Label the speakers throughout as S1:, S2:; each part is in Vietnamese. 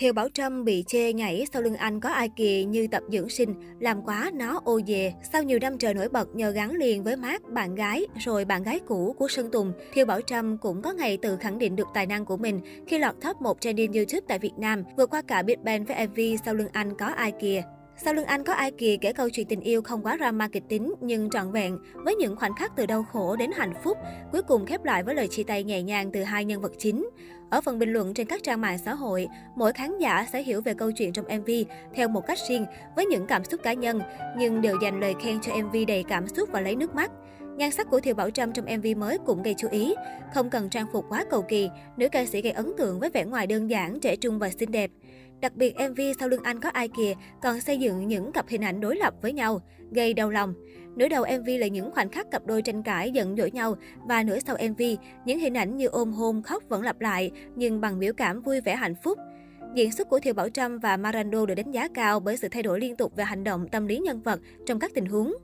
S1: Thiều Bảo Trâm bị chê nhảy sau lưng anh có ai kỳ như tập dưỡng sinh, làm quá nó ô về. Sau nhiều năm trời nổi bật nhờ gắn liền với mát bạn gái, rồi bạn gái cũ của Sơn Tùng, Thiều Bảo Trâm cũng có ngày tự khẳng định được tài năng của mình khi lọt top 1 trending YouTube tại Việt Nam, vượt qua cả Big Bang với MV sau lưng anh có ai kìa. Sau lưng anh có ai kìa kể câu chuyện tình yêu không quá drama kịch tính nhưng trọn vẹn với những khoảnh khắc từ đau khổ đến hạnh phúc, cuối cùng khép lại với lời chia tay nhẹ nhàng từ hai nhân vật chính. Ở phần bình luận trên các trang mạng xã hội, mỗi khán giả sẽ hiểu về câu chuyện trong MV theo một cách riêng với những cảm xúc cá nhân, nhưng đều dành lời khen cho MV đầy cảm xúc và lấy nước mắt. Nhan sắc của Thiều Bảo Trâm trong MV mới cũng gây chú ý. Không cần trang phục quá cầu kỳ, nữ ca sĩ gây ấn tượng với vẻ ngoài đơn giản, trẻ trung và xinh đẹp. Đặc biệt MV sau lưng anh có ai kìa còn xây dựng những cặp hình ảnh đối lập với nhau, gây đau lòng. Nửa đầu MV là những khoảnh khắc cặp đôi tranh cãi giận dỗi nhau và nửa sau MV, những hình ảnh như ôm hôn khóc vẫn lặp lại nhưng bằng biểu cảm vui vẻ hạnh phúc. Diễn xuất của Thiều Bảo Trâm và Marando được đánh giá cao bởi sự thay đổi liên tục về hành động tâm lý nhân vật trong các tình huống.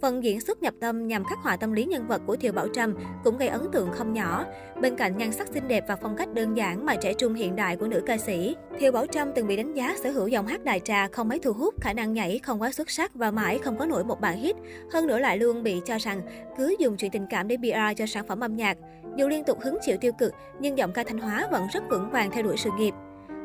S1: Phần diễn xuất nhập tâm nhằm khắc họa tâm lý nhân vật của Thiều Bảo Trâm cũng gây ấn tượng không nhỏ. Bên cạnh nhan sắc xinh đẹp và phong cách đơn giản mà trẻ trung hiện đại của nữ ca sĩ, Thiều Bảo Trâm từng bị đánh giá sở hữu giọng hát đại trà không mấy thu hút, khả năng nhảy không quá xuất sắc và mãi không có nổi một bản hit. Hơn nữa lại luôn bị cho rằng cứ dùng chuyện tình cảm để PR cho sản phẩm âm nhạc. Dù liên tục hứng chịu tiêu cực, nhưng giọng ca Thanh Hóa vẫn rất vững vàng theo đuổi sự nghiệp.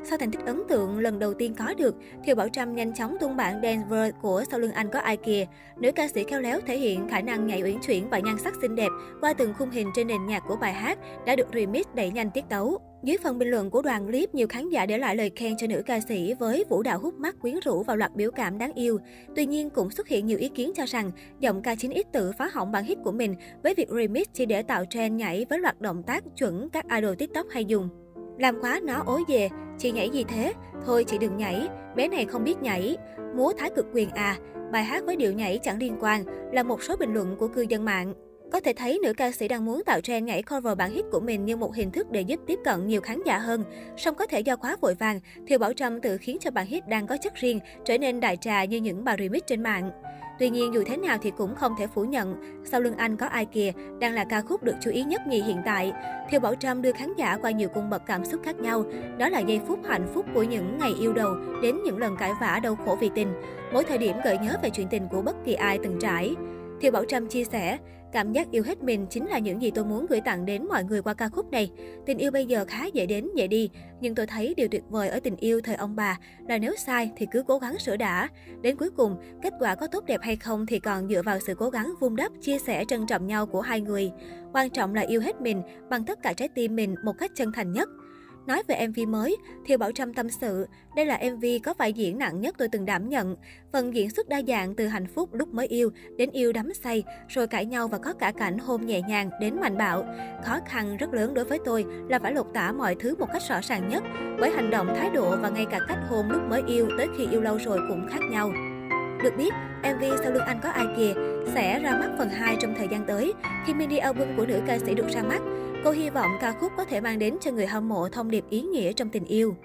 S1: Sau thành tích ấn tượng lần đầu tiên có được, Thiều Bảo Trâm nhanh chóng tung bản Denver của Sau lưng anh có ai kìa. Nữ ca sĩ khéo léo thể hiện khả năng nhảy uyển chuyển và nhan sắc xinh đẹp qua từng khung hình trên nền nhạc của bài hát đã được remix đẩy nhanh tiết tấu. Dưới phần bình luận của đoàn clip, nhiều khán giả để lại lời khen cho nữ ca sĩ với vũ đạo hút mắt quyến rũ và loạt biểu cảm đáng yêu. Tuy nhiên, cũng xuất hiện nhiều ý kiến cho rằng giọng ca 9X tự phá hỏng bản hit của mình với việc remix chỉ để tạo trend nhảy với loạt động tác chuẩn các idol TikTok hay dùng. Làm quá nó ối về, chị nhảy gì thế? Thôi chị đừng nhảy, bé này không biết nhảy. Múa thái cực quyền à, bài hát với điệu nhảy chẳng liên quan, là một số bình luận của cư dân mạng. Có thể thấy nữ ca sĩ đang muốn tạo trend nhảy cover bản hit của mình như một hình thức để giúp tiếp cận nhiều khán giả hơn. Song có thể do quá vội vàng, Thiều Bảo Trâm tự khiến cho bản hit đang có chất riêng trở nên đại trà như những bài remix trên mạng. Tuy nhiên dù thế nào thì cũng không thể phủ nhận, sau lưng anh có ai kìa đang là ca khúc được chú ý nhất nhì hiện tại. Theo Bảo Trâm đưa khán giả qua nhiều cung bậc cảm xúc khác nhau. Đó là giây phút hạnh phúc của những ngày yêu đầu đến những lần cãi vã đau khổ vì tình. Mỗi thời điểm gợi nhớ về chuyện tình của bất kỳ ai từng trải. Thiều Bảo Trâm chia sẻ, cảm giác yêu hết mình chính là những gì tôi muốn gửi tặng đến mọi người qua ca khúc này. Tình yêu bây giờ khá dễ đến, dễ đi, nhưng tôi thấy điều tuyệt vời ở tình yêu thời ông bà là nếu sai thì cứ cố gắng sửa đã. Đến cuối cùng, kết quả có tốt đẹp hay không thì còn dựa vào sự cố gắng vun đắp, chia sẻ trân trọng nhau của hai người. Quan trọng là yêu hết mình bằng tất cả trái tim mình một cách chân thành nhất. Nói về MV mới, Thiều Bảo Trâm tâm sự, đây là MV có vai diễn nặng nhất tôi từng đảm nhận. Phần diễn xuất đa dạng từ hạnh phúc lúc mới yêu đến yêu đắm say, rồi cãi nhau và có cả cảnh hôn nhẹ nhàng đến mạnh bạo. Khó khăn rất lớn đối với tôi là phải lột tả mọi thứ một cách rõ ràng nhất, bởi hành động, thái độ và ngay cả cách hôn lúc mới yêu tới khi yêu lâu rồi cũng khác nhau. Được biết, MV Sau lưng anh có ai kìa sẽ ra mắt phần 2 trong thời gian tới khi mini album của nữ ca sĩ được ra mắt. Cô hy vọng ca khúc có thể mang đến cho người hâm mộ thông điệp ý nghĩa trong tình yêu.